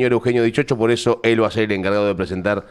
señor Eugenio Dichocho, por eso él va a ser el encargado de presentar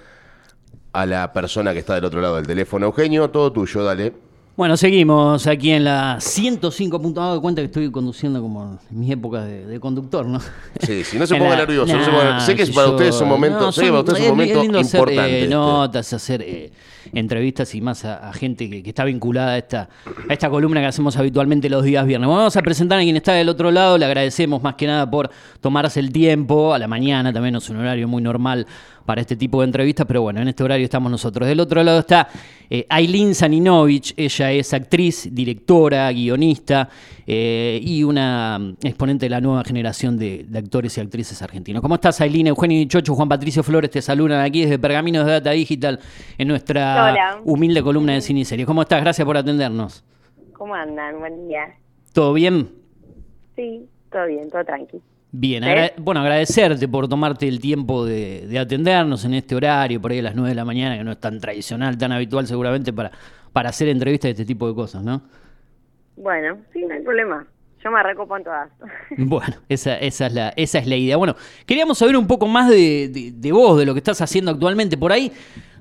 a la persona que está del otro lado del teléfono. Eugenio, todo tuyo, dale. Bueno, seguimos aquí en la 105. Me de cuenta que estoy conduciendo como en mis épocas de, conductor, ¿no? Sí, sí, no se ponga nervioso. sé que para ustedes es un momento, sé que para ustedes es un momento importante. Hacer, eh, notas, hacer eh, entrevistas y más a, gente que, está vinculada a esta, a esta columna que hacemos habitualmente los días viernes. vamos a presentar a quien está del otro lado. Le agradecemos más que nada por tomarse el tiempo. A la mañana también es un horario muy normal para este tipo de entrevistas, pero bueno, en este horario estamos nosotros. Del otro lado está eh, Aileen Saninovich, ella es actriz, directora, guionista eh, y una exponente de la nueva generación de, actores y actrices argentinos. ¿Cómo estás, Aileen? Eugenio Chocho, Juan Patricio Flores te saludan aquí desde Pergaminos de Data Digital en nuestra humilde columna de cine y series. ¿Cómo estás? Gracias por atendernos. ¿Cómo andan? Buen día. ¿Todo bien? Sí, todo bien, todo tranquilo. Bien, bueno, agradecerte por tomarte el tiempo de, atendernos en este horario, por ahí a las 9 de la mañana, que no es tan tradicional, tan habitual seguramente para, para hacer entrevistas de este tipo de cosas, ¿no? Bueno, sí, no hay problema. Yo me arranco con todas. Bueno, esa, esa, es la, esa es la idea. Bueno, queríamos saber un poco más de, de, vos, de lo que estás haciendo actualmente. Por ahí,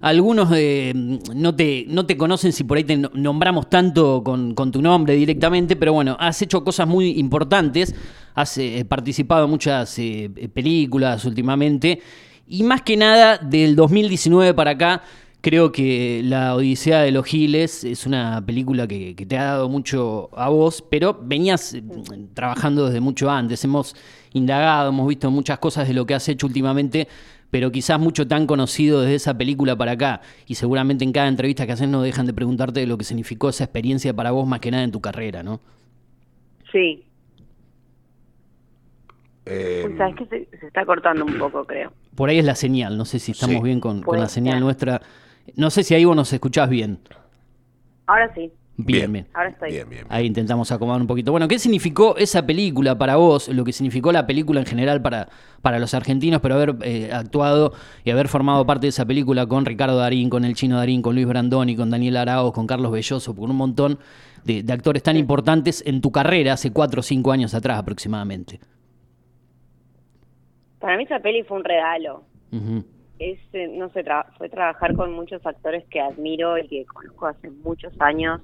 algunos de, no, te, no te conocen si por ahí te nombramos tanto con, con tu nombre directamente, pero bueno, has hecho cosas muy importantes has eh, participado en muchas eh, películas últimamente y más que nada del 2019 para acá. Creo que La Odisea de los Giles es una película que, te ha dado mucho a vos, pero venías eh, trabajando desde mucho antes. Hemos indagado, hemos visto muchas cosas de lo que has hecho últimamente, pero quizás mucho tan conocido desde esa película para acá. Y seguramente en cada entrevista que haces no dejan de preguntarte de lo que significó esa experiencia para vos más que nada en tu carrera, ¿no? Sí, eh, Sabes que se, está cortando un poco, creo. Por ahí es la señal, no sé si estamos bien con, la señal nuestra. No sé si ahí vos nos escuchás bien. Ahora sí. Bien, bien. Ahora estoy. Bien, bien, Ahí intentamos acomodar un poquito. Bueno, ¿qué significó esa película para vos? Lo que significó la película en general para, para los argentinos, pero haber eh, actuado y haber formado parte de esa película con Ricardo Darín, con el chino Darín, con Luis Brandoni, con Daniel Arauz, con Carlos Belloso, con un montón de, de actores tan importantes en tu carrera hace cuatro o cinco años atrás aproximadamente. Para mí esa peli fue un regalo. Es, eh, no sé, fue trabajar con muchos actores que admiro y que conozco hace muchos años.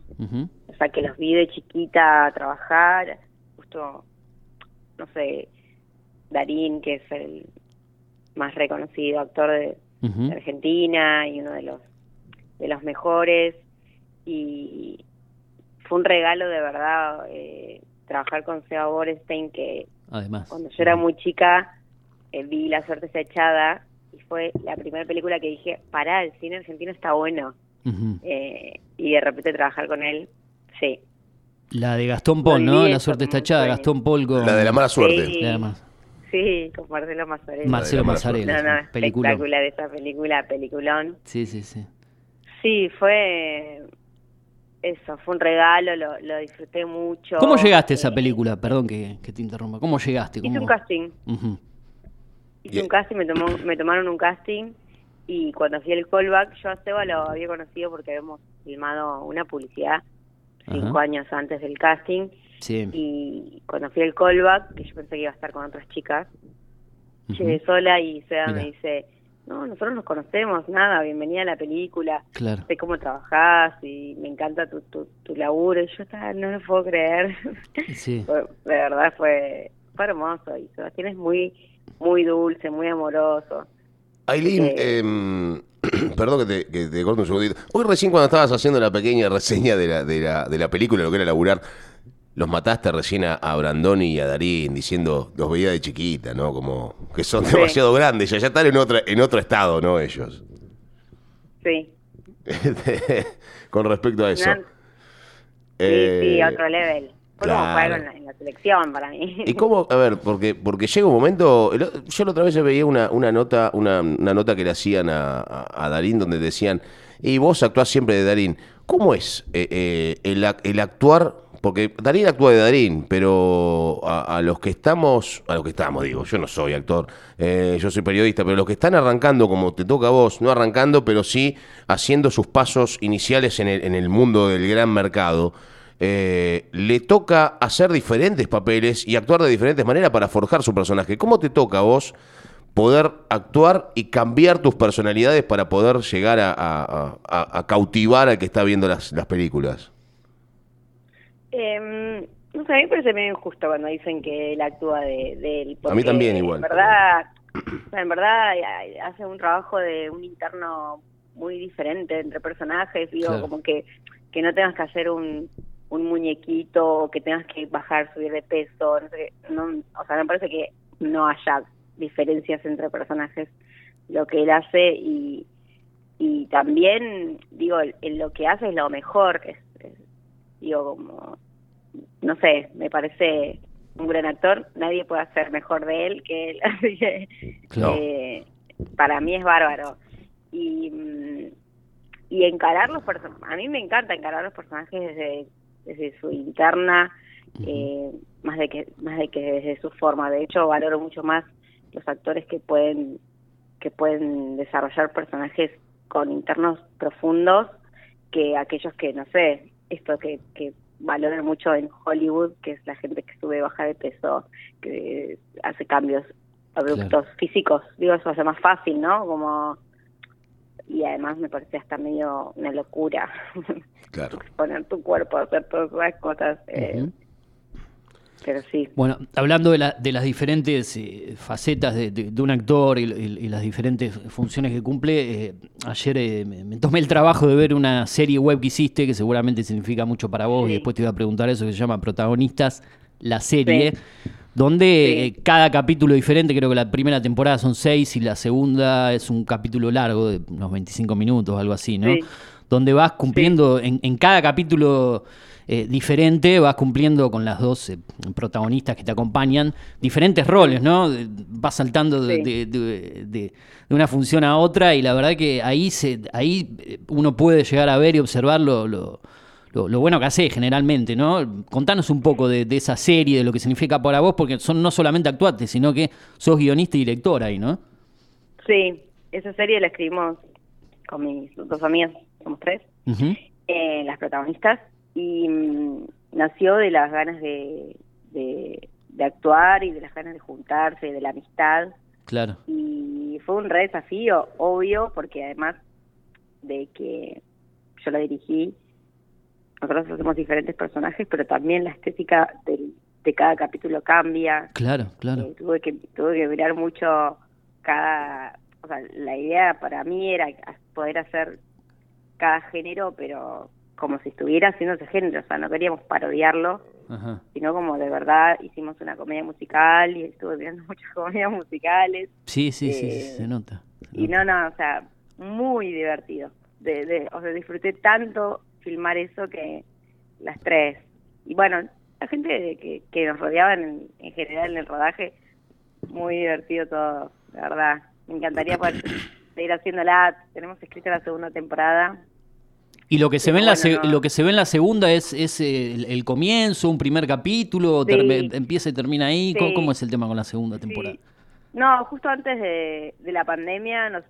O sea, que los vi de chiquita trabajar. Justo, no sé, Darín, que es el más reconocido actor de, Argentina y uno de los de los mejores. Y fue un regalo de verdad eh, trabajar con Seba Borestein que Además, cuando yo era muy chica eh, vi La suerte se echada y fue la primera película que dije, pará, el cine argentino está bueno. Eh, y de repente trabajar con él, sí. La de Gastón Paul, ¿no? La suerte está echada, Gastón Paul con... La de la mala suerte. Sí, con Marcelo Mazzarelli. Marcelo Mazzarelli. No, no, espectacular esa película, peliculón. Sí, sí, sí. Sí, fue eso, fue un regalo, lo, lo disfruté mucho. ¿Cómo llegaste a esa eh, película? Perdón que, te interrumpa. ¿Cómo llegaste? Hice un casting. Hice un casting, me, tomó, me tomaron un casting y cuando fui al callback, yo a Seba lo había conocido porque habíamos filmado una publicidad cinco años antes del casting. Y cuando fui al callback, que yo pensé que iba a estar con otras chicas, llegué sola y Seba me dice, no, nosotros nos conocemos, nada, bienvenida a la película, sé cómo trabajás y me encanta tu, tu, tu laburo. Y yo estaba, no lo puedo creer. Sí. de verdad fue, fue hermoso y Sebastián es muy muy dulce, muy amoroso. Aileen, eh, em, perdón que te, que corte un segundito. Hoy recién cuando estabas haciendo la pequeña reseña de la, de la, de la película, lo que era laburar, los mataste recién a, Brandoni y a Darín diciendo, los veía de chiquita, ¿no? Como que son demasiado grandes, ya, ya están en, otra, en otro estado, ¿no? Ellos. Sí. Con respecto a eso. sí, sí, eh, otro level claro. en la, selección para mí. ¿Y cómo? A ver, porque, porque llega un momento. Yo la otra vez veía una, una nota una, una, nota que le hacían a, a, Darín donde decían, y vos actuás siempre de Darín. ¿Cómo es eh, eh, el, el actuar? Porque Darín actúa de Darín, pero a, los que estamos, a los que estamos, digo, yo no soy actor, eh, yo soy periodista, pero los que están arrancando como te toca a vos, no arrancando, pero sí haciendo sus pasos iniciales en el, en el mundo del gran mercado, eh, le toca hacer diferentes papeles y actuar de diferentes maneras para forjar su personaje. ¿Cómo te toca a vos poder actuar y cambiar tus personalidades para poder llegar a, cautivar al que está viendo las, las películas? Eh, no sé, a mí me parece medio injusto cuando dicen que él actúa de, él. A mí también igual. En verdad, en verdad hace un trabajo de un interno muy diferente entre personajes, digo, como que, que no tengas que hacer un, un muñequito o que tengas que bajar, subir de peso, no sé, no, o sea, me parece que no haya diferencias entre personajes, lo que él hace y, y también, digo, en lo que hace es lo mejor, es, digo, como no sé, me parece un gran actor, nadie puede hacer mejor de él que él, así que eh, para mí es bárbaro. Y, mm, y encarar los personajes, a mí me encanta encarar los personajes desde, desde su interna, eh, más de que más de que desde su forma. De hecho, valoro mucho más los actores que pueden que pueden desarrollar personajes con internos profundos que aquellos que no sé esto que, que valoran mucho en Hollywood, que es la gente que sube baja de peso, que hace cambios abruptos físicos. Digo, eso hace más fácil, ¿no? Como y además me parece hasta medio una locura claro. poner tu cuerpo a hacer todas esas cosas. Eh, pero sí. Bueno, hablando de, la, de las diferentes eh, facetas de, un actor y, las diferentes funciones que cumple, eh, ayer eh, me tomé el trabajo de ver una serie web que hiciste, que seguramente significa mucho para vos, y después te iba a preguntar eso, que se llama Protagonistas, la serie. Donde cada capítulo diferente, creo que la primera temporada son seis y la segunda es un capítulo largo de unos 25 minutos, algo así, ¿no? Donde vas cumpliendo en, en cada capítulo eh, diferente, vas cumpliendo con las dos eh, protagonistas que te acompañan diferentes roles, ¿no? Vas saltando de, una función a otra y la verdad que ahí, se, ahí eh, uno puede llegar a ver y observar lo, lo, bueno que hace generalmente, ¿no? Contanos un poco de, esa serie, de lo que significa para vos, porque son no solamente actuantes, sino que sos guionista y director ahí, ¿no? Sí, esa serie la escribimos con mis dos amigas, somos tres, las protagonistas, y mm, nació de las ganas de, de, actuar y de las ganas de juntarse, de la amistad. Claro. Y fue un re desafío, obvio, porque además de que yo la dirigí, nosotros hacemos diferentes personajes, pero también la estética de cada capítulo cambia. Claro, claro. Eh, tuve que tuve que mirar mucho cada, o sea, la idea para mí era poder hacer cada género, pero como si estuviera haciendo ese género, o sea, no queríamos parodiarlo, sino como de verdad hicimos una comedia musical y estuve viendo muchas comedias musicales. Sí, sí, sí, eh, se, nota, Y no, no, o sea, muy divertido. De, de, o sea, disfruté tanto filmar eso que las tres. Y bueno, la gente que, que nos rodeaba en, en general en el rodaje, muy divertido todo, de verdad. Me encantaría poder seguir haciéndola. Tenemos escrita la segunda temporada y lo que se ve en la lo que se ve en la segunda es, es el, comienzo, un primer capítulo, empieza y termina ahí. ¿Cómo, es el tema con la segunda temporada? No, justo antes de, la pandemia nos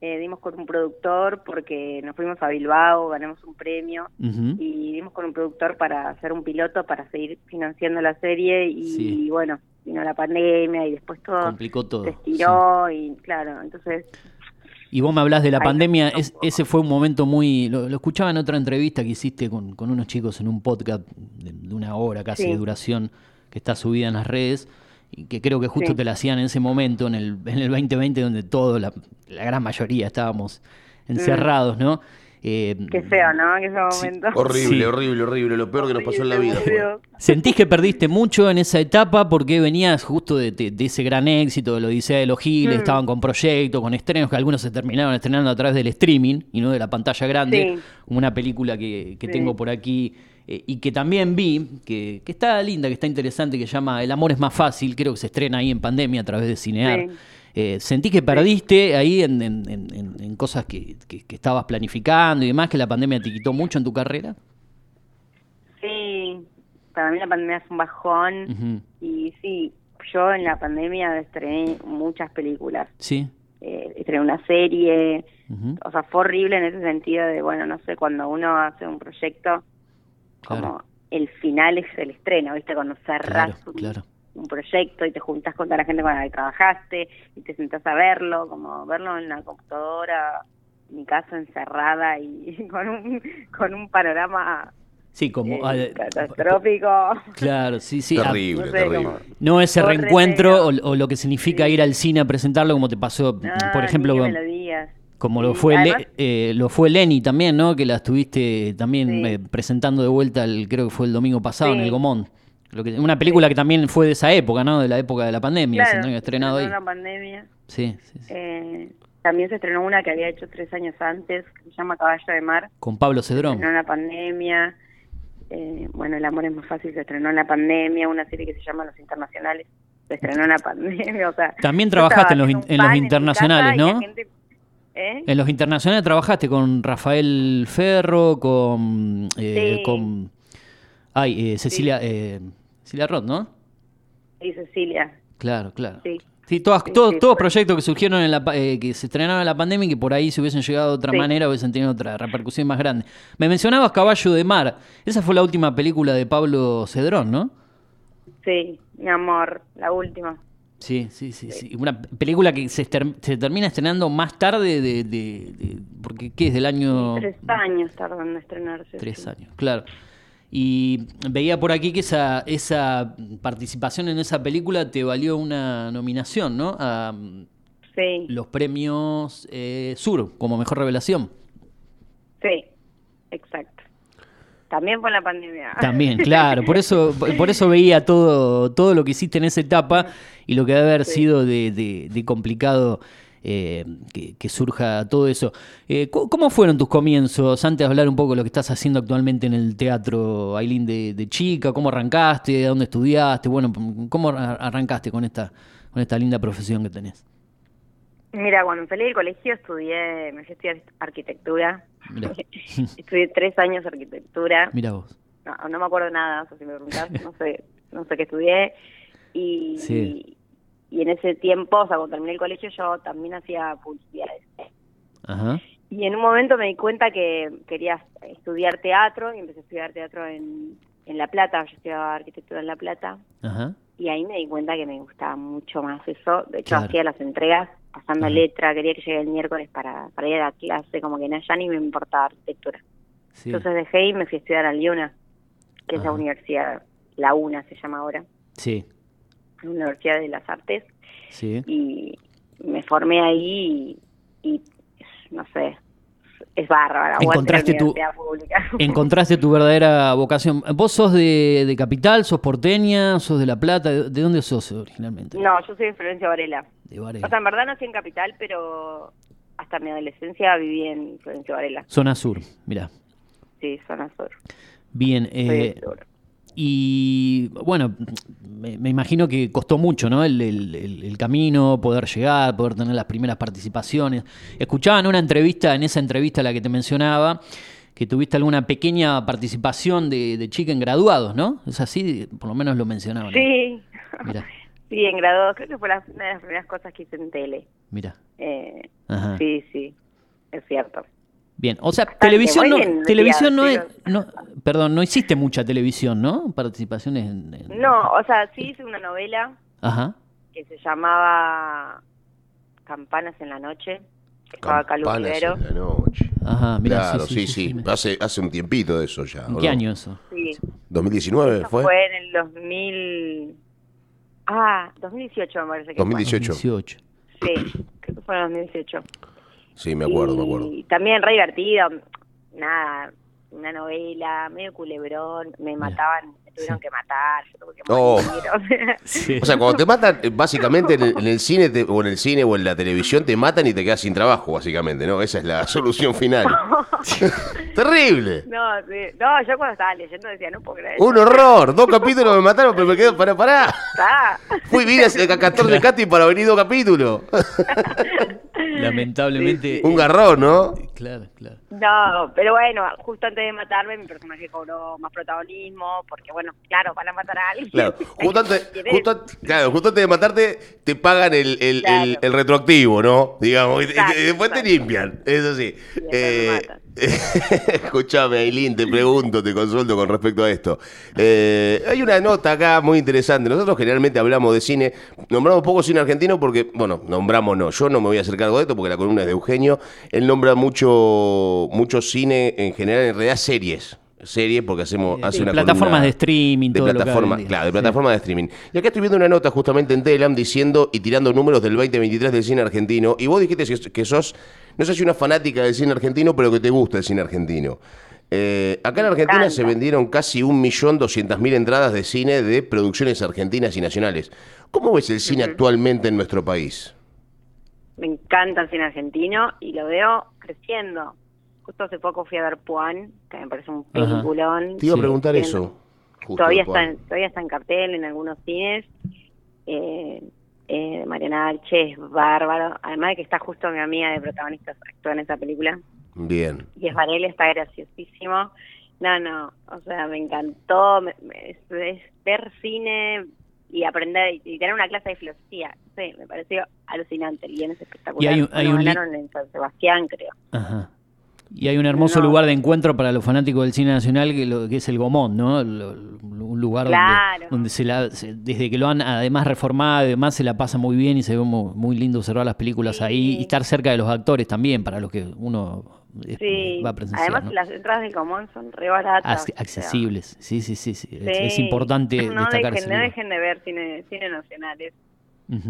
eh, dimos con un productor porque nos fuimos a Bilbao, ganamos un premio y dimos con un productor para hacer un piloto para seguir financiando la serie y, bueno, vino la pandemia y después todo, Complicó todo se estiró y claro, entonces y vos me hablas de la pandemia, es, ese fue un momento muy... Lo, escuchaba en otra entrevista que hiciste con, con unos chicos en un podcast de, una hora casi de duración que está subida en las redes y que creo que justo te la hacían en ese momento, en el, en el 2020, donde todo, la, la gran mayoría estábamos mm. encerrados, ¿no? Eh, Qué feo, ¿no? En ese momento. Horrible, horrible, horrible. Lo peor que nos pasó en la vida. ¿Sentís que perdiste mucho en esa etapa porque venías justo de, ese gran éxito de la Odisea de los Giles? Mm. Estaban con proyectos, con estrenos que algunos se terminaron estrenando a través del streaming y no de la pantalla grande. Como una película que, tengo por aquí eh, y que también vi, que, está linda, que está interesante, que llama El amor es más fácil. Creo que se estrena ahí en pandemia a través de Cinear. Eh, ¿Sentí que perdiste ahí en, cosas que, estabas planificando y demás, que la pandemia te quitó mucho en tu carrera? Sí, para mí la pandemia es un bajón y sí, yo en la pandemia estrené muchas películas. Sí. Eh, estrené una serie, o sea, fue horrible en ese sentido de, bueno, no sé, cuando uno hace un proyecto, como el final es el estreno, ¿viste? Cuando cerrás claro, un proyecto y te juntas con toda la gente con la que trabajaste y te sentás a verlo, como verlo en la computadora, en mi casa encerrada y con un, con un panorama Sí, como eh, catastrófico. Claro, sí, sí. Terrible, no, terrible. no ese reencuentro o, lo que significa ir al cine a presentarlo como te pasó, por ejemplo, como lo fue eh, lo fue Lenny también, ¿no? Que la estuviste también eh, presentando de vuelta, el, creo que fue el domingo pasado en el Gomón. Lo que, una película que también fue de esa época, ¿no? De la época de la pandemia, claro, se estrenado ahí. la pandemia. Sí, eh, también se estrenó una que había hecho tres años antes, que se llama Caballo de Mar. Con Pablo Cedrón. Se estrenó en la pandemia. Eh, bueno, El amor es más fácil, se estrenó en la pandemia. Una serie que se llama Los Internacionales, se estrenó en la pandemia. O sea, también trabajaste en los, en los internacionales, ¿no? ¿Eh? En los internacionales trabajaste con Rafael Ferro, con... Eh, con ay, Cecilia... Cecilia Roth, ¿no? Sí, Cecilia. Claro, claro. Sí. Sí, todos, todos, proyectos que surgieron en la eh, que se estrenaron en la pandemia y que por ahí si hubiesen llegado de otra manera hubiesen tenido otra repercusión más grande. Me mencionabas Caballo de Mar. Esa fue la última película de Pablo Cedrón, ¿no? Sí, mi amor, la última. Sí, sí, sí, sí. Una película que se, se termina estrenando más tarde de, de, porque ¿qué es del año? Tres años tardan en estrenarse. Tres años, claro. Y veía por aquí que esa, esa participación en esa película te valió una nominación, ¿no? A sí. los premios eh, Sur como mejor revelación. Sí, exacto. También por la pandemia. También, claro. Por eso, por eso veía todo, todo lo que hiciste en esa etapa y lo que debe haber sido de, de, de complicado eh, que, surja todo eso. Eh, ¿Cómo fueron tus comienzos? Antes de hablar un poco de lo que estás haciendo actualmente en el teatro, Ailín, de, chica, ¿cómo arrancaste? ¿Dónde estudiaste? Bueno, ¿cómo arrancaste con esta, con esta linda profesión que tenés? Mira, cuando salí del colegio estudié, me fui a estudiar arquitectura. estudié tres años arquitectura. Mira vos. No, me acuerdo nada, o si me preguntás, no sé, no sé qué estudié. Y, y en ese tiempo, o sea, cuando terminé el colegio, yo también hacía publicidades. Ajá. Y en un momento me di cuenta que quería estudiar teatro y empecé a estudiar teatro en, en La Plata, yo estudiaba arquitectura en La Plata. Ajá. Y ahí me di cuenta que me gustaba mucho más eso. De hecho, hacía las entregas pasando letra, quería que llegue el miércoles para, para ir a la clase, como que ya ni me importaba arquitectura. Entonces dejé y me fui a estudiar a Liuna, que es la universidad, la UNA se llama ahora. Sí la Universidad de las Artes. Y me formé ahí y, no sé, es bárbara. Encontraste tu, encontraste tu verdadera vocación. ¿Vos sos de, Capital, sos porteña, sos de La Plata? ¿De, dónde sos originalmente? No, yo soy de Florencia Varela. De Varela. O sea, en verdad nací en Capital, pero hasta mi adolescencia viví en Florencia Varela. Zona Sur, mira. Sí, zona sur. Bien, eh, y bueno, me, imagino que costó mucho, ¿no? El, camino, poder llegar, poder tener las primeras participaciones. Escuchaba en una entrevista, en esa entrevista la que te mencionaba, que tuviste alguna pequeña participación de, chica en graduados, ¿no? Es así, por lo menos lo mencionaban. Sí. Mira. Sí, en graduados. Creo que fue una de las primeras cosas que hice en tele. Mira. Eh, sí, sí, es cierto. Bien, o sea, televisión no, televisión no, es, no, perdón, no hiciste mucha televisión, ¿no? Participaciones en, No, o sea, sí hice una novela Ajá. que se llamaba Campanas en la noche, que estaba Campanas en la noche. Ajá, mira, claro, sí, sí, Hace, hace un tiempito de eso ya. ¿En qué año eso? Sí. ¿2019 fue? Fue en el 2000... Ah, 2018 me parece que 2018. Fue. 2018. Sí, creo que fue en 2018. Sí, me acuerdo, me acuerdo. Y también re divertido, nada, una novela, medio culebrón, me mataban, me tuvieron que matar, yo tuve que oh. O sea, cuando te matan, básicamente en el, cine o en el cine o en la televisión te matan y te quedas sin trabajo, básicamente, ¿no? Esa es la solución final. Terrible. No, sí. no, yo cuando estaba leyendo decía, no puedo creer. Un horror, dos capítulos me mataron, pero me quedo, para, pará. Fui, vine a 14 casting para venir dos capítulos. Lamentablemente. Un garrón, ¿no? Claro, claro. No, pero bueno, justo antes de matarme, mi personaje cobró más protagonismo, porque bueno, claro, van a matar a alguien. Claro, justo antes, justo, claro, justo antes de matarte, te pagan el, el, el, retroactivo, ¿no? Digamos, y, después te limpian, eso sí. Eh, Escúchame, Aileen, te pregunto, te consulto con respecto a esto. Eh, hay una nota acá muy interesante. Nosotros generalmente hablamos de cine, nombramos poco cine argentino porque, bueno, nombramos no, yo no me voy a hacer cargo de esto porque la columna es de Eugenio. Él nombra mucho, mucho cine en general, en realidad series. Series porque hacemos hace una plataformas de streaming de plataforma claro de plataformas de streaming. Y acá estoy viendo una nota justamente en Telegram diciendo y tirando números del 2023 del cine argentino. Y vos dijiste que sos no sé si una fanática del cine argentino pero que te gusta el cine argentino eh, acá en Argentina se vendieron casi un millón doscientas mil entradas de cine de producciones argentinas y nacionales ¿cómo ves el cine actualmente en nuestro país? Me encanta el cine argentino y lo veo creciendo Justo hace poco fui a ver Puan, que me parece un peliculón. Te iba a preguntar eso. todavía, está, en, todavía está en cartel en algunos cines. Eh, eh, Mariana Alche es bárbaro. Además de que está justo mi amiga de protagonistas actúa en esa película. Bien. Y es Varela, está graciosísimo. No, no, o sea, me encantó es, ver cine y aprender y, tener una clase de filosofía. Sí, me pareció alucinante. El guion es espectacular. Y hay, un en San Sebastián, creo. Ajá. Y hay un hermoso lugar de encuentro para los fanáticos del cine nacional que, lo, que es el Gomón, ¿no? un lugar donde, se la, desde que lo han además reformado, además se la pasa muy bien y se ve muy, lindo observar las películas ahí y estar cerca de los actores también, para los que uno va a presenciar. Además, las entradas del Gomón son re baratas. accesibles, sí, sí, sí, Es, importante no destacar dejen, No dejen de ver cine, cine nacional,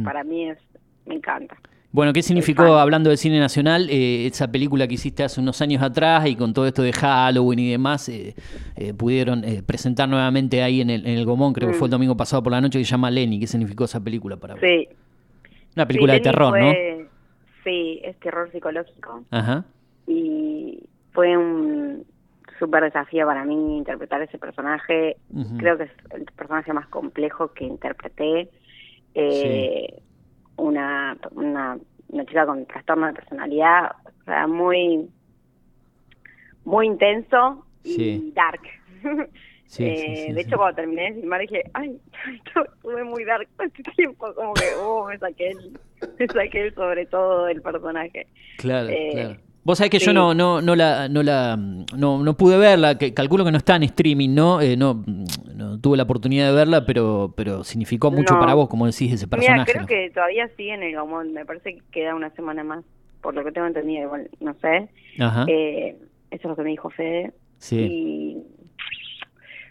para mí es, me encanta. Bueno, ¿qué significó, hablando del cine nacional, eh, esa película que hiciste hace unos años atrás y con todo esto de Halloween y demás, eh, eh, pudieron presentar nuevamente ahí en el, en el Gomón, creo que fue el mm. domingo pasado por la noche, que se llama Lenny. ¿Qué significó esa película para vos? Sí. Una película de terror, ¿no? Sí, es terror psicológico. Ajá. Y fue un súper desafío para mí interpretar ese personaje. Creo que es el personaje más complejo que interpreté. sí una, una, una chica con trastorno de personalidad, o sea, muy, muy intenso y dark. Eh, de hecho, cuando terminé de filmar dije, ay, estuve muy dark todo este tiempo, como que, oh, me saqué el, me saqué el sobre todo del personaje. Claro, eh, claro. Vos sabés que yo no, no, no la, no la, no, no pude verla, que calculo que no está en streaming, ¿no? Eh, no, no tuve la oportunidad de verla, pero, pero significó mucho para vos, como decís, ese personaje. Mira, creo que todavía sigue en el Gaumont, me parece que queda una semana más, por lo que tengo entendido, igual, no sé. Ajá. Eh, eso es lo que me dijo Fede. Sí.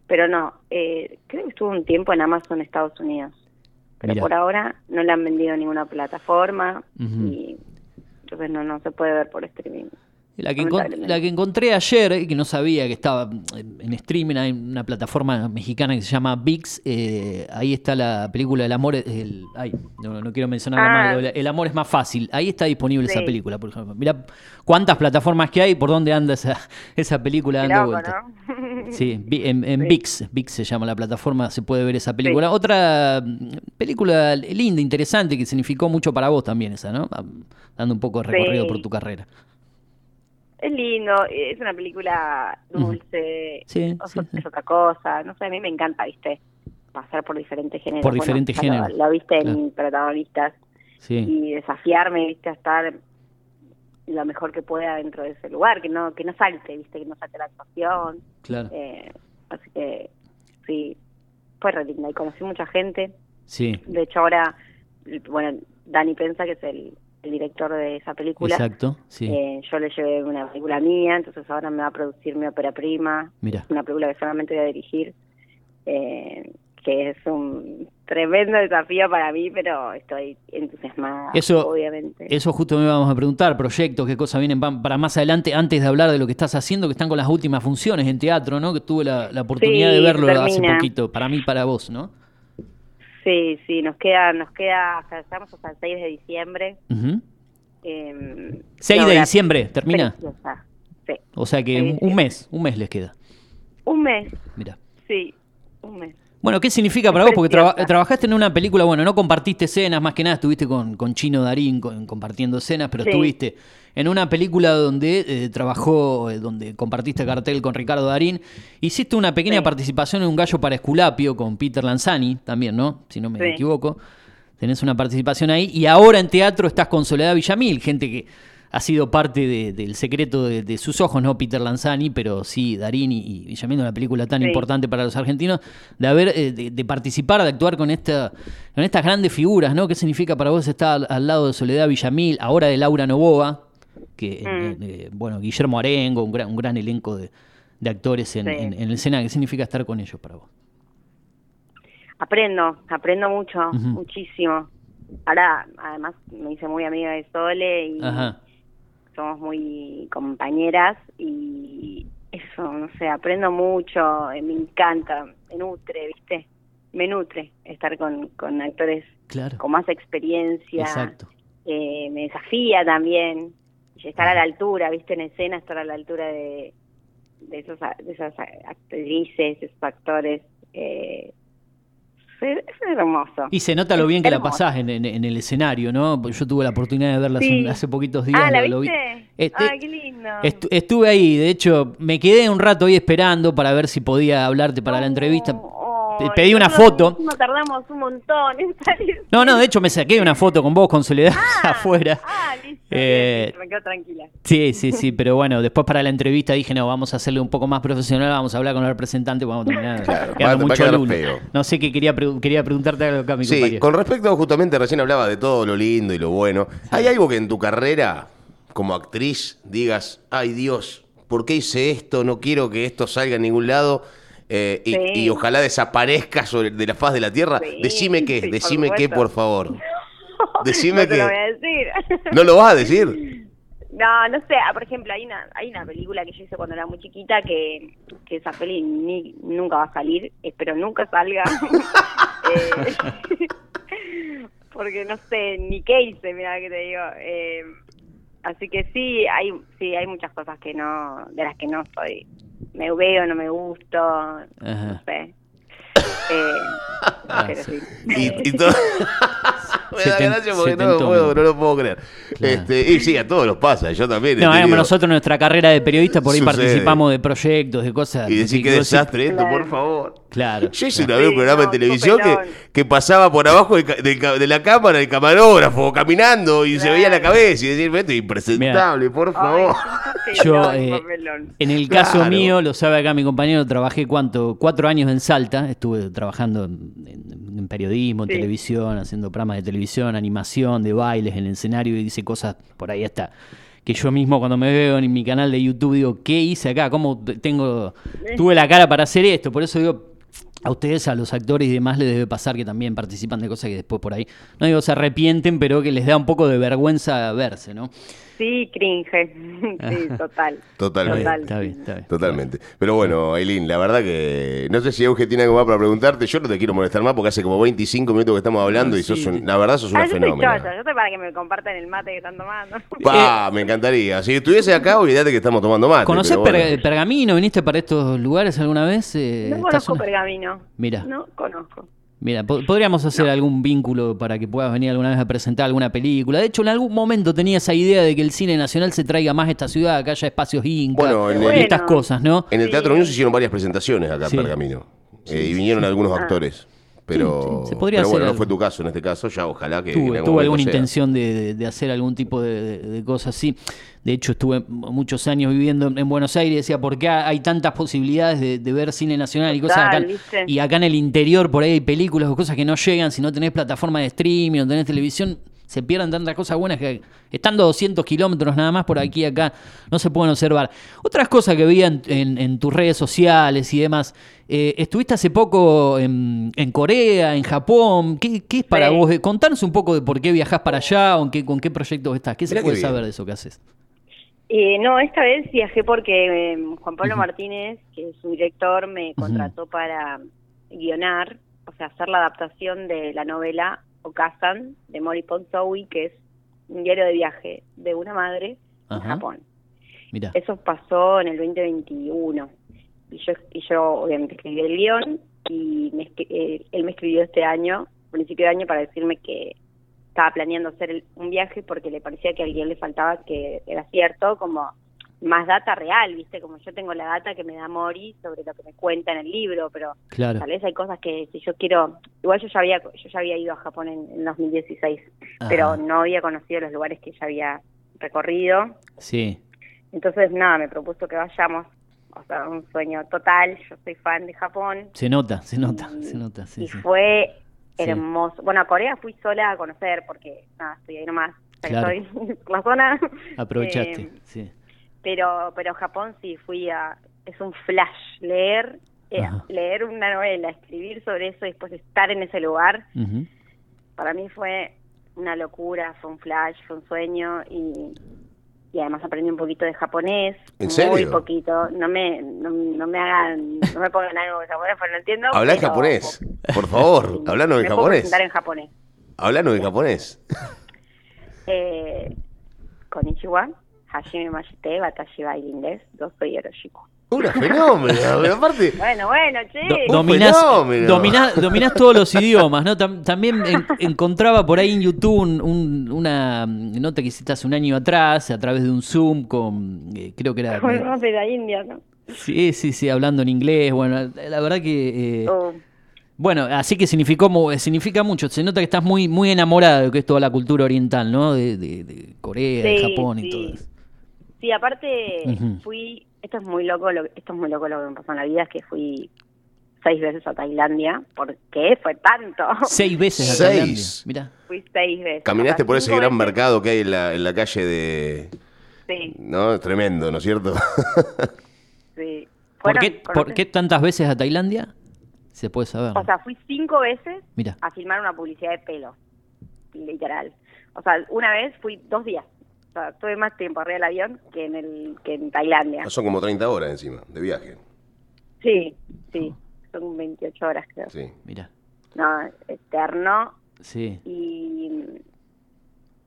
Pero no, eh, creo que estuvo un tiempo en Amazon Estados Unidos. Pero por ahora no le han vendido ninguna plataforma y entonces no, no se puede ver por streaming. La que, la que encontré ayer, y que no sabía que estaba en streaming, hay una plataforma mexicana que se llama VIX, eh, ahí está la película El amor, el, ay, no, quiero mencionar ah. el amor es más fácil, ahí está disponible esa película, por ejemplo. Mira cuántas plataformas que hay, por dónde anda esa, esa película dando vuelta. Sí, en, en VIX, VIX se llama la plataforma, se puede ver esa película. Otra mm, película linda, interesante, que significó mucho para vos también esa, ¿no? Dando un poco de recorrido por tu carrera. Es lindo, es una película dulce, sí, es otra cosa, no sé, a mí me encanta, viste, pasar por diferentes géneros. Por diferentes géneros. Lo, viste en protagonistas y desafiarme, viste, a estar lo mejor que pueda dentro de ese lugar, que no que no salte, viste, que no salte la actuación. Claro. Eh, así que sí, fue re linda y conocí mucha gente. Sí. De hecho ahora, bueno, Dani Pensa, que es el el director de esa película. Exacto, sí. Eh, yo le llevé una película mía, entonces ahora me va a producir mi ópera prima. Mira. Una película que solamente voy a dirigir, eh, que es un tremendo desafío para mí, pero estoy entusiasmada, eso, obviamente. Eso justo me vamos a preguntar, proyectos, qué cosas vienen para más adelante, antes de hablar de lo que estás haciendo, que están con las últimas funciones en teatro, ¿no? Que tuve la, oportunidad de verlo hace poquito, para mí y para vos, ¿no? Sí, sí, nos queda, nos queda, estamos hasta el 6 de diciembre. 6 de diciembre, ¿termina? Sí. O sea que un, mes, un mes les queda. Un mes. Mira. Sí, un mes. Bueno, ¿qué significa para vos? Porque trabajaste en una película, bueno, no compartiste escenas, más que nada estuviste con, con Chino Darín compartiendo escenas, pero estuviste en una película donde eh, trabajó, eh, donde compartiste cartel con Ricardo Darín. Hiciste una pequeña participación en Un gallo para Esculapio con Peter Lanzani, también, ¿no? Si no me equivoco. Tenés una participación ahí. Y ahora en teatro estás con Soledad Villamil, gente que ha sido parte del secreto de, sus ojos, no Peter Lanzani, pero sí Darín y, y una película tan importante para los argentinos, de haber, eh, de, participar, de actuar con esta, con estas grandes figuras, ¿no? ¿Qué significa para vos estar al, lado de Soledad Villamil, ahora de Laura Novoa, que mm. eh, bueno, Guillermo Arengo, un gran, un gran elenco de, actores en, en, en, el escena, ¿qué significa estar con ellos para vos? Aprendo, aprendo mucho, muchísimo. Ahora, además, me hice muy amiga de Sole y somos muy compañeras y eso, no sé, aprendo mucho, eh, me encanta, me nutre, ¿viste? Me nutre estar con, con actores con más experiencia. Exacto. Eh, me desafía también estar a la altura, ¿viste? En escena, estar a la altura de, de, esos, de esas actrices, esos actores. Eh, es hermoso. Y se nota lo bien que la pasás en, el escenario, ¿no? Yo tuve la oportunidad de verla hace, poquitos días. Ah, ¿la viste? Este, qué lindo. estuve ahí, de hecho, me quedé un rato ahí esperando para ver si podía hablarte para la entrevista. Pedí una foto. No tardamos un montón en salir. No, no, de hecho me saqué una foto con vos, con Soledad, ah, afuera. Ah, listo. Eh, me quedo tranquila. Sí, sí, sí, pero bueno, después para la entrevista dije, no, vamos a hacerle un poco más profesional, vamos a hablar con el representante, vamos a terminar claro, mucho No sé qué quería, quería preguntarte algo acá, mi sí, con respecto, justamente recién hablaba de todo lo lindo y lo bueno. ¿Hay algo que en tu carrera, como actriz, digas, ay Dios, ¿por qué hice esto? No quiero que esto salga a ningún lado eh, y, ojalá desaparezca sobre, de la faz de la tierra. decime qué, decime qué, por favor. Decime no lo voy a decir. ¿No lo vas a decir? No, no sé. Ah, por ejemplo, hay una, hay una película que yo hice cuando era muy chiquita que, que esa peli ni, nunca va a salir. Espero nunca salga. Eh, porque no sé ni qué hice, mira que te digo. Eh, así que sí, hay sí hay muchas cosas que no de las que no estoy me veo, no me gusto, no sé. Eh, ah, pero sí. Y, y todo... me da gracia porque no lo, puedo, no lo puedo creer. Este, y sí, a todos nos pasa, yo también. No, nosotros en nuestra carrera de periodista por ahí participamos de proyectos, de cosas. Y decir qué desastre esto, por favor. Claro. Yo hice una vez un programa de televisión que, que, pasaba por abajo de, de, la cámara el camarógrafo caminando y se veía la cabeza y decir, esto es impresentable, por favor. yo, eh, en el caso mío, lo sabe acá mi compañero, trabajé cuánto, cuatro años en Salta, estuve trabajando en, periodismo, en televisión, haciendo programas de televisión, animación, de bailes en el escenario y hice cosas por ahí hasta que yo mismo cuando me veo en mi canal de YouTube digo, ¿qué hice acá? ¿Cómo tengo tuve la cara para hacer esto? Por eso digo, a ustedes, a los actores y demás, les debe pasar que también participan de cosas que después por ahí, no digo se arrepienten, pero que les da un poco de vergüenza verse, ¿no? Sí, cringe. Sí, total. Totalmente. Está bien, está bien. Totalmente. Pero bueno, Aileen, la verdad que no sé si Euge tiene algo más para preguntarte. Yo no te quiero molestar más porque hace como 25 minutos que estamos hablando y sos la verdad sos una ah, fenómena. Yo estoy para que me compartan el mate que están tomando. Pa, me encantaría. Si estuviese acá, olvídate que estamos tomando mate. ¿Conocés Pergamino? ¿Viniste para estos lugares alguna vez? Eh, no conozco Pergamino. Mira. No conozco. Mira, podríamos hacer algún vínculo para que puedas venir alguna vez a presentar alguna película. De hecho, en algún momento tenía esa idea de que el cine nacional se traiga más a esta ciudad, que haya espacios incas bueno, estas cosas, ¿no? En el Teatro Unión se hicieron varias presentaciones acá en Pergamino. Eh, y vinieron algunos ah. actores. Pero, pero bueno, no fue tu caso en este caso, ya ojalá que... Tuve, alguna intención de, hacer algún tipo de, cosas así. De hecho, estuve muchos años viviendo en Buenos Aires y decía, ¿por qué hay tantas posibilidades de, ver cine nacional y cosas acá? Y acá en el interior, por ahí hay películas o cosas que no llegan, si no tenés plataforma de streaming, no tenés televisión, se pierdan tantas cosas buenas que estando 200 kilómetros nada más por aquí acá no se pueden observar. Otras cosas que vi en, tus redes sociales y demás, eh, estuviste hace poco en, Corea, en Japón, ¿qué, es para vos? Contanos un poco de por qué viajás para allá o con qué proyectos estás, ¿qué se puede saber de eso que haces? Eh, no, esta vez viajé porque em, Juan Pablo Martínez, que es su director, me contrató para guionar, o sea, hacer la adaptación de la novela Okasan de Mori Ponsowi, que es un diario de viaje de una madre en Japón. Mira. Eso pasó en el 2021. Y yo, y yo obviamente escribí el guion y eh, él me escribió este año, principio de año, para decirme que estaba planeando hacer un viaje porque le parecía que a alguien le faltaba que era cierto, como más data real, ¿viste? Como yo tengo la data que me da Mori sobre lo que me cuenta en el libro, pero tal vez hay cosas que si yo quiero, igual yo ya había yo ya había ido a Japón en, 2016, pero no había conocido los lugares que ya había recorrido. Sí. Entonces, nada, me propuso que vayamos. O sea, un sueño total. Yo soy fan de Japón. Se nota, se nota, se nota. Sí, y sí. fue hermoso. Bueno, a Corea fui sola a conocer porque, nada, estoy ahí nomás. Claro. Estoy por la zona. Aprovechaste, Eh, sí. Pero pero Japón sí fui a es un flash leer eh, leer una novela escribir sobre eso y después estar en ese lugar para mí fue una locura fue un flash fue un sueño y y además aprendí un poquito de japonés ¿En muy serio? poquito no me no, no me hagan no me pongan algo de japonés porque no entiendo Habla en japonés, por favor. Sí, Hablanos en me puedo japonés. presentar en japonés Hablanos en japonés. eh, konnichiwa hashime mashite irin desu dosu yoroshiku Una fenómeno. pero aparte, Bueno, bueno, che. Do- Un dominás, dominás, dominás todos los idiomas, ¿no? Tam- también en- encontraba por ahí en YouTube un- un- una nota que hiciste hace un año atrás, a través de un Zoom con, eh, creo que era... Con el de la India, ¿no? Sí, sí, sí, hablando en inglés. Bueno, la verdad que... eh, Oh, Bueno, así que significó, mu- significa mucho. Se nota que estás muy, muy enamorada de lo que es toda la cultura oriental, ¿no? De, de- de Corea, de Sí, Japón y sí. todo eso. Sí, aparte fui, esto es muy loco, lo, esto es muy loco lo que me pasó en la vida, es que fui seis veces a Tailandia. ¿Por qué fue tanto? Seis veces a Seis. Tailandia. Mirá. Fui seis veces. caminaste por ese gran veces- mercado que hay en la, en la calle de... Sí, ¿No? Tremendo, ¿no es cierto? sí. ¿Por qué, ¿Por qué tantas veces a Tailandia? Se puede saber. O sea, fui cinco veces Mira. a filmar una publicidad de pelo, literal. O sea, una vez fui dos días. O sea, tuve más tiempo arriba del avión que en el que en Tailandia. Son como 30 horas encima de viaje. Sí, sí. Son 28 horas, creo. Sí. Mira. No, eterno. Sí. Y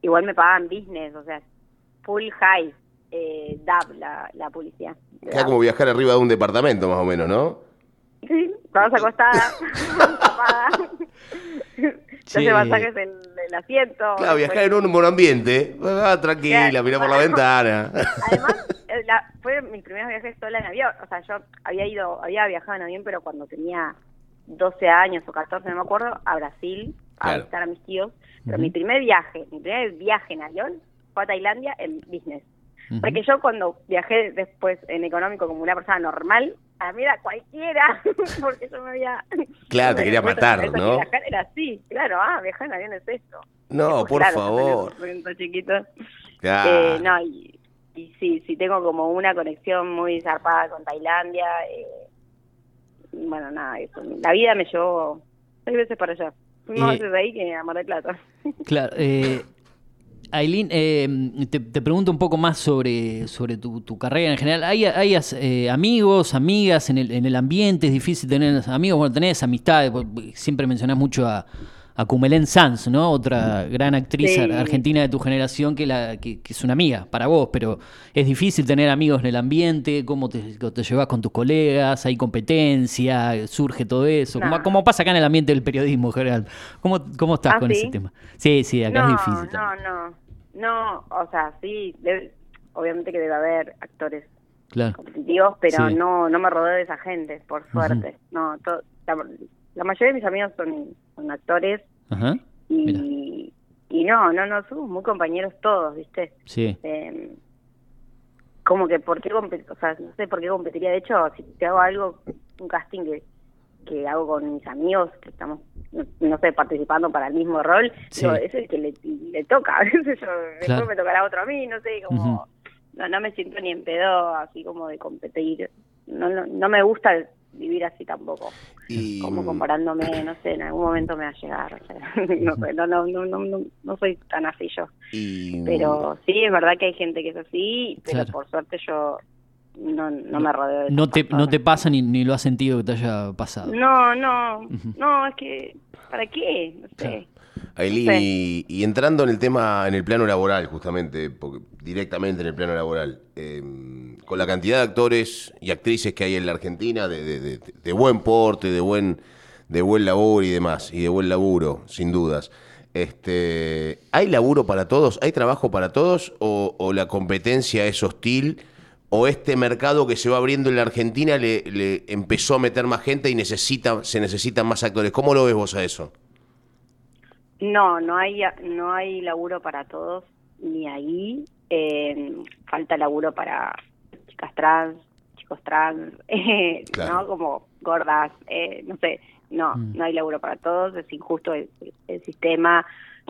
igual me pagaban business, o sea, full high, eh, DAB, la, la publicidad. Queda como viajar arriba de un departamento, más o menos, ¿no? Sí, vamos acostada, tapada. Sí. Yo masajes en el asiento. Claro, viajar en después- un buen ambiente. Ah, tranquila, Claro. mirá por la ventana. Además, eh, la, fue mis primeros viajes sola en avión. O sea, yo había ido, había viajado en avión, pero cuando tenía 12 años o 14, no me acuerdo, a Brasil, a visitar a mis tíos. Pero mi primer viaje, mi primer viaje en avión fue a Tailandia en business. Porque yo cuando viajé después en económico como una persona normal, a mí era cualquiera, porque yo me había... Claro, te quería matar, ¿no? Viajar era así, claro, ah, viajar en avión es esto. No, por claro, favor. chiquito. Claro. Eh, no, y, y sí, sí tengo como una conexión muy zarpada con Tailandia. eh, y bueno, nada, eso. La vida me llevó seis veces para allá. Fui más Eh, veces de ahí que a Mar del Plata. Claro. Eh, Aileen, eh, te, pregunto un poco más sobre, sobre tu, tu carrera en general. ¿Hay, hay eh, amigos, amigas en el, en el ambiente? ¿Es difícil tener amigos? Bueno, tenés amistades. Siempre mencionás mucho a, a Cumelén Sanz, ¿no? Otra gran actriz Sí. argentina de tu generación que, la, que, que es una amiga para vos, pero es difícil tener amigos en el ambiente. ¿Cómo te, te llevas con tus colegas? ¿Hay competencia? ¿Surge todo eso? ¿Cómo, No. cómo pasa acá en el ambiente del periodismo en general? ¿Cómo, cómo estás ¿Ah, con sí? ese tema? Sí, sí, acá no, es difícil. no, también. no. No, o sea, sí, debe- obviamente que debe haber actores Claro. competitivos, pero Sí. no no me rodeo de esa gente, por suerte. No, to- la, la mayoría de mis amigos son, son actores Ajá. Y, y no, no, no, somos muy compañeros todos, ¿viste? Sí. Eh, como que, ¿por qué O sea, no sé por qué competiría. De hecho, si te hago algo, un casting que, que hago con mis amigos, que estamos, no, no sé, participando para el mismo rol, Sí. digo, es el que le, le toca. qué sé yo, después me tocará otro a mí, no sé, como. No, no me siento ni en pedo así como de competir. No, no, no me gusta vivir así tampoco. Y, Como comparándome, no sé, en algún momento me va a llegar. o sea, no, sé, no, no, no, no, no, no soy tan así yo. y- Pero sí, es verdad que hay gente que es así, pero Claro. por suerte yo no, no, me rodeo de No te, no te pasa ni, ni lo has sentido que te haya pasado. No, no, no, es que, ¿para qué? No sé. Claro. Aileen, No sé. y, y entrando en el tema, en el plano laboral, justamente, porque directamente en el plano laboral, eh, con la cantidad de actores y actrices que hay en la Argentina, de, buen porte, de buen, de buen labor y demás, y de buen laburo, sin dudas. Este, ¿Hay laburo para todos? ¿Hay trabajo para todos? ¿O, la competencia es hostil? ¿O este mercado que se va abriendo en la Argentina le, le empezó a meter más gente y necesita, se necesitan más actores? ¿Cómo lo ves vos a eso? No, no hay, no hay laburo para todos. ni ahí. Eh, falta laburo para chicas trans, chicos trans, eh, ¿no? Como gordas, eh, no sé, no, mm. no hay laburo para todos, es injusto el, sistema,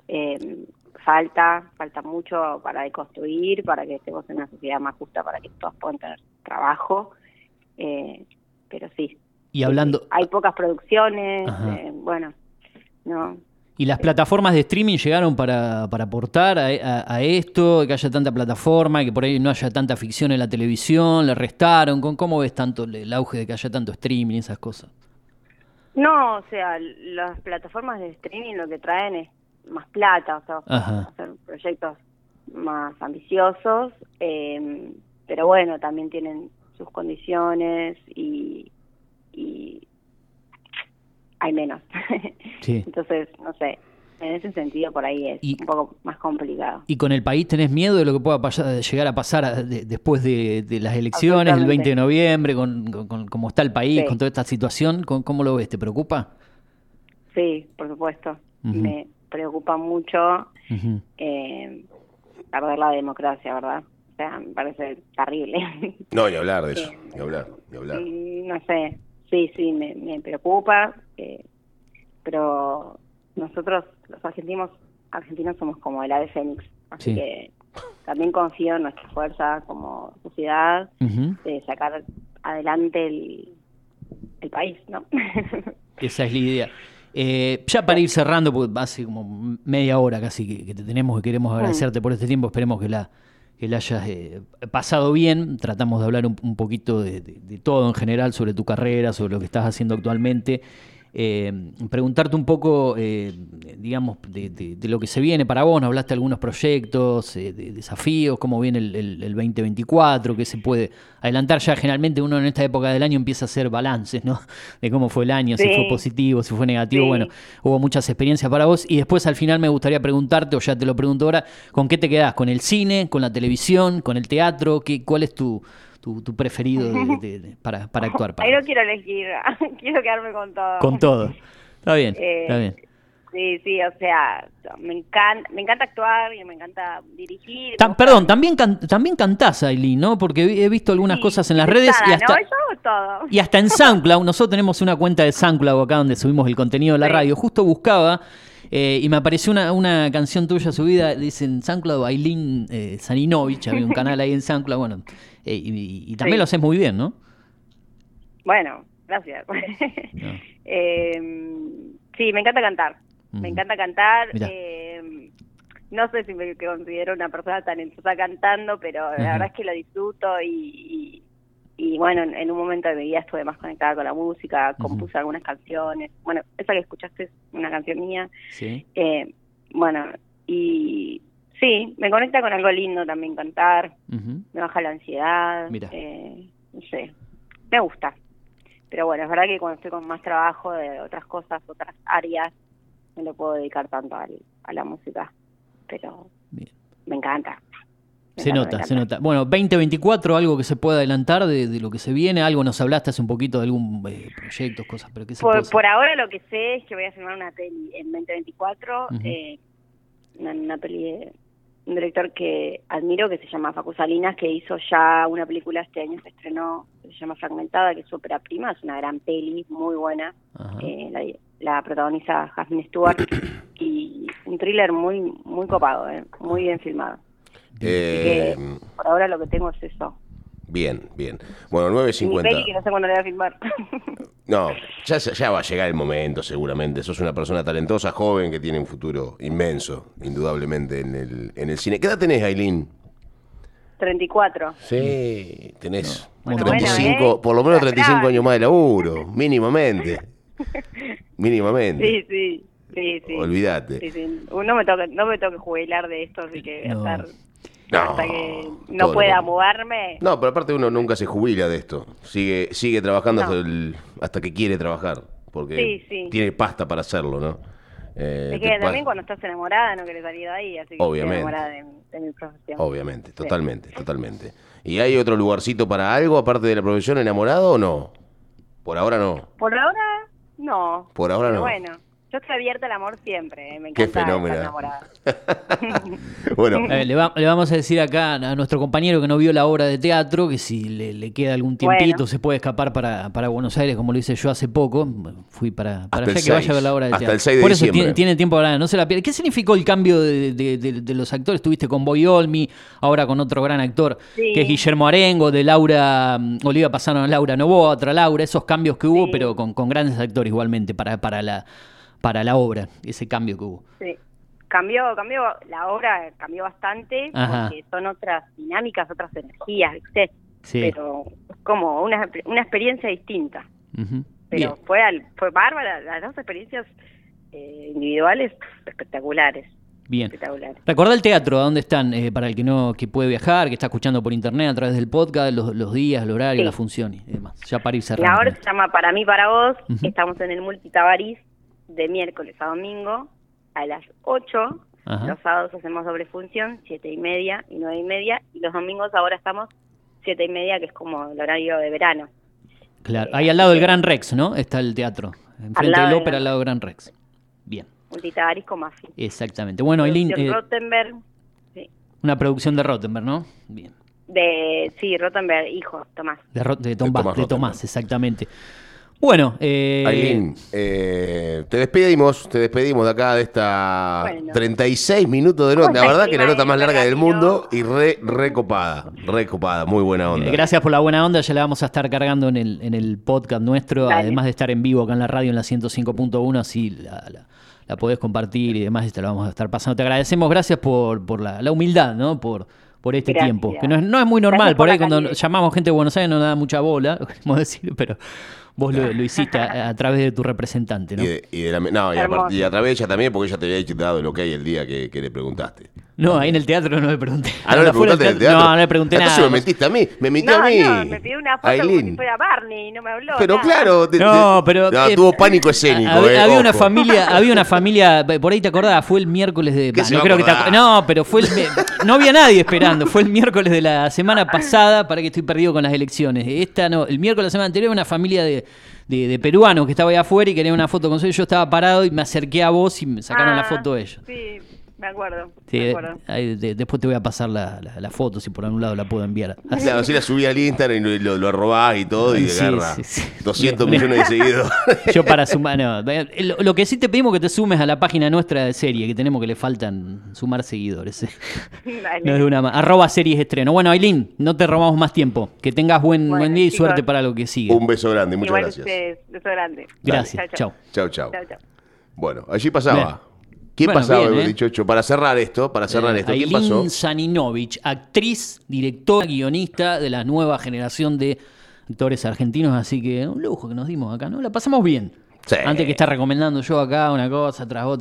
eh, falta, falta mucho para deconstruir, para que estemos en una sociedad más justa, para que todos puedan tener trabajo, eh, pero sí. Y hablando... Hay pocas producciones, eh, bueno, no, ¿Y las plataformas de streaming llegaron para, para aportar a, esto, que haya tanta plataforma, que por ahí no haya tanta ficción en la televisión? ¿Le restaron? ¿Cómo ves tanto el auge de que haya tanto streaming y esas cosas? No, o sea, las plataformas de streaming lo que traen es más plata, o sea, hacer proyectos más ambiciosos, eh, pero bueno, también tienen sus condiciones y, y hay menos. Entonces, no sé, en ese sentido por ahí es un poco más complicado. ¿Y con el país tenés miedo de lo que pueda llegar a pasar después de, las elecciones, el 20 de noviembre, con, cómo está el país, con toda esta situación? ¿Cómo, lo ves? ¿Te preocupa? Sí, por supuesto. Me preocupa mucho eh, perder la democracia, ¿verdad? O sea, me parece terrible. No, ni hablar de eso, ni hablar, ni hablar. No sé, sí, sí, me, me preocupa, eh, pero nosotros los argentinos argentinos somos como el ave fénix, así que también confío en nuestra fuerza como sociedad de sacar adelante el, el país, ¿no? Esa es la idea. Eh, ya para ir cerrando, porque hace como media hora casi que, te tenemos y queremos mm. agradecerte por este tiempo, esperemos que la, que la hayas eh, pasado bien. Tratamos de hablar un, poquito de, todo en general, sobre tu carrera, sobre lo que estás haciendo actualmente. Eh, preguntarte un poco, eh, digamos, de, lo que se viene para vos. Nos hablaste de algunos proyectos, de desafíos, cómo viene el, 2024, qué se puede adelantar. Ya generalmente uno en esta época del año empieza a hacer balances, ¿no? De cómo fue el año, si fue positivo, si fue negativo. Bueno, hubo muchas experiencias para vos. Y después al final me gustaría preguntarte, o ya te lo pregunto ahora, ¿con qué te quedás? ¿Con el cine, con la televisión, con el teatro? ¿Qué, ¿Cuál es tu tu, preferido para, para actuar. Ahí no quiero elegir, quiero quedarme con todo. Con todo. Está bien, está bien. Eh, sí, sí, o sea, me encanta, me encanta actuar y me encanta dirigir. perdón, también también cantás, Aileen, ¿no? Porque he visto algunas cosas en las redes y hasta, todo. y hasta en SoundCloud. Nosotros tenemos una cuenta de SoundCloud acá donde subimos el contenido de la radio. Justo buscaba eh, y me apareció una, una canción tuya subida, dicen SoundCloud, Aileen eh, Saninovich, había un canal ahí en SoundCloud, bueno, eh, y, también lo haces muy bien, ¿no? Bueno, gracias. Em, sí, me encanta cantar, me encanta cantar. Em, no sé si me considero una persona talentosa cantando, pero la verdad es que lo disfruto y, y bueno, en, un momento de mi vida estuve más conectada con la música, compuse algunas canciones. Bueno, esa que escuchaste es una canción mía. Sí. Eh, bueno, y sí, me conecta con algo lindo también cantar, me baja la ansiedad, eh, no sé, me gusta. Pero bueno, es verdad que cuando estoy con más trabajo de otras cosas, otras áreas, no le puedo dedicar tanto a la música. Pero me encanta. Se nota, se nota. Bueno, 2024, algo que se pueda adelantar de, lo que se viene, algo nos hablaste hace un poquito de algún eh, proyecto, cosas, pero ¿qué se por, por ahora lo que sé es que voy a filmar una peli en 2024, eh, una, peli de un director que admiro que se llama Facu Salinas, que hizo ya una película este año, se estrenó, se llama Fragmentada, que es ópera prima, es una gran peli, muy buena. Eh, la, protagoniza Jasmine Stewart. Y un thriller muy muy copado, muy bien filmado. Eh, por ahora lo que tengo es eso. Bien, bien. Bueno, 9.50. que no sé cuándo le voy a filmar. no, ya, ya va a llegar el momento, seguramente. Sos una persona talentosa, joven, que tiene un futuro inmenso, indudablemente, en el, en el cine. ¿Qué edad tenés, Aileen? 34. Sí, tenés 35, ¿eh? por lo menos 35 años más de laburo, mínimamente. mínimamente. Sí, sí. Sí, sí. Olvídate. No, me toque, no me toque jubilar de esto, así que estar no, hasta que no pueda moverme. No, pero aparte uno nunca se jubila de esto. Sigue sigue trabajando hasta, que quiere trabajar, porque tiene pasta para hacerlo, ¿no? Eh, que también cuando estás enamorada no querés salir de ahí, así que Obviamente. estoy enamorada de, mi profesión. Obviamente, totalmente, totalmente. ¿Y hay otro lugarcito para algo aparte de la profesión enamorado o no? Por ahora no. Por ahora no. Por ahora no. Bueno, yo estoy abierta al amor siempre, eh, me encanta Qué fenómeno. estar enamorada. bueno, Eh, le, va- le vamos a decir acá a nuestro compañero que no vio la obra de teatro que si le, le queda algún tiempito Bueno. se puede escapar para, para Buenos Aires, como lo hice yo hace poco. Fui para, para Hasta allá que vaya a 6, ver la obra de hasta teatro. el 6 de Por eso diciembre. tiene, tiene tiempo ahora, no se la pierde. ¿Qué significó el cambio de, de- de- de los actores? Estuviste con Boy Olmi, ahora con otro gran actor Sí. que es Guillermo Arengo, de Laura mm, Oliva pasaron a Laura Novoa, otra Laura, esos cambios que hubo, Sí. pero con, con grandes actores igualmente para, para, la, para la obra, ese cambio que hubo. Sí. Cambió, cambió, la obra cambió bastante Ajá. porque son otras dinámicas, otras energías, ¿viste? Sí. Pero como una, una experiencia distinta. Ujú. Pero Bien. fue al, fue bárbara, las dos experiencias eh, individuales espectaculares, Bien. Recordá el teatro, ¿a dónde están? Eh, para el que no que puede viajar, que está escuchando por internet a través del podcast, los, los días, el horario, Sí. la función y demás. Ya para ir La cerrando. obra se llama Para mí, para vos. Estamos en el Multitabarís de miércoles a domingo a las 8. Ajá. Los sábados hacemos doble función, siete y media y nueve y media. Y los domingos ahora estamos siete y media, que es como el horario de verano. Claro. Ahí al lado del Gran Rex, ¿no? Está el teatro. Enfrente del ópera, al lado del Gran Rex. Bien, Multitabarís con Mafi. exactamente. Bueno, Eileen, Producción eh, Rottenberg. Sí. una producción de Rottenberg, ¿no? Bien. De, sí, Rottenberg, hijo, Tomás. De, Ro- de, Tom- De Tomás de Tomás, exactamente. Bueno, eh, Aileen, eh, te despedimos, te despedimos de acá de esta Bueno. 36 minutos de nota. La verdad que la nota más larga del mundo y re, recopada, recopada, muy buena onda. Eh, Gracias por la buena onda, ya la vamos a estar cargando en el, en el podcast nuestro, Dale. además de estar en vivo acá en la radio en la 105.1, así la, la, la podés compartir y demás, y te la vamos a estar pasando. Te agradecemos, gracias por, por la, la humildad, ¿no? Por, por este Gracias. tiempo, que no es, no es muy normal, Gracias por ahí cuando llamamos gente de Buenos Aires no da mucha bola, queremos decir, pero vos lo, lo hiciste a, a través de tu representante, ¿no? Y, de- y de la- no, y, a y a través de ella también, porque ella te había dicho- dado el ok el día que, que le preguntaste. No, ahí en el teatro no le pregunté. Ah, no le preguntaste del teatro. No, no le pregunté Entonces nada. me mentiste a mí, me mintió No, a mí. no, me pidió una foto como Aileen. si fuera Barney y no me habló. Pero nada. claro, No, te- pero, no, eh, tuvo pánico escénico. Había, eh, había una familia, había una familia, por ahí te acordás, fue el miércoles de. ¿Qué bah, se no, creo que te no, pero fue el, no había nadie esperando, fue el miércoles de la semana pasada, para que estoy perdido con las elecciones. Esta no, el miércoles de la semana anterior una familia de, de, de peruanos que estaba ahí afuera y quería una foto con ellos. Yo estaba parado y me acerqué a vos y me sacaron la Ah, foto de ellos. Sí, me acuerdo. Sí, me acuerdo. ahí de- después te voy a pasar la, la- la foto si por algún lado la puedo enviar. Así- Claro, si la subí al Instagram y lo, lo, arrobás y todo y Sí, agarra sí, sí. 200 Bien. millones de seguidores. Yo para sumar, no, lo, lo que sí te pedimos que te sumes a la página nuestra de serie, que tenemos que le faltan sumar seguidores. eh. Dale. No es de una más. Arroba series estreno. Bueno, Aileen, no te robamos más tiempo. Que tengas buen, Bueno, buen día y chicos. suerte para lo que sigue. Un beso grande, muchas Igual gracias. ustedes, beso grande. Gracias. Chau, Chau. chau. Chau, chau. Chau, chau. Bueno, allí pasaba. Bien. ¿Quién Bueno, pasaba, bien, ¿eh? dicho? Para cerrar esto, para cerrar Eh, esto, ¿quién Aileen pasó? Saninovich, actriz, directora, guionista de la nueva generación de actores argentinos. Así que un lujo que nos dimos acá, ¿no? La pasamos bien. Sí. Antes que estar recomendando yo acá una cosa tras otra.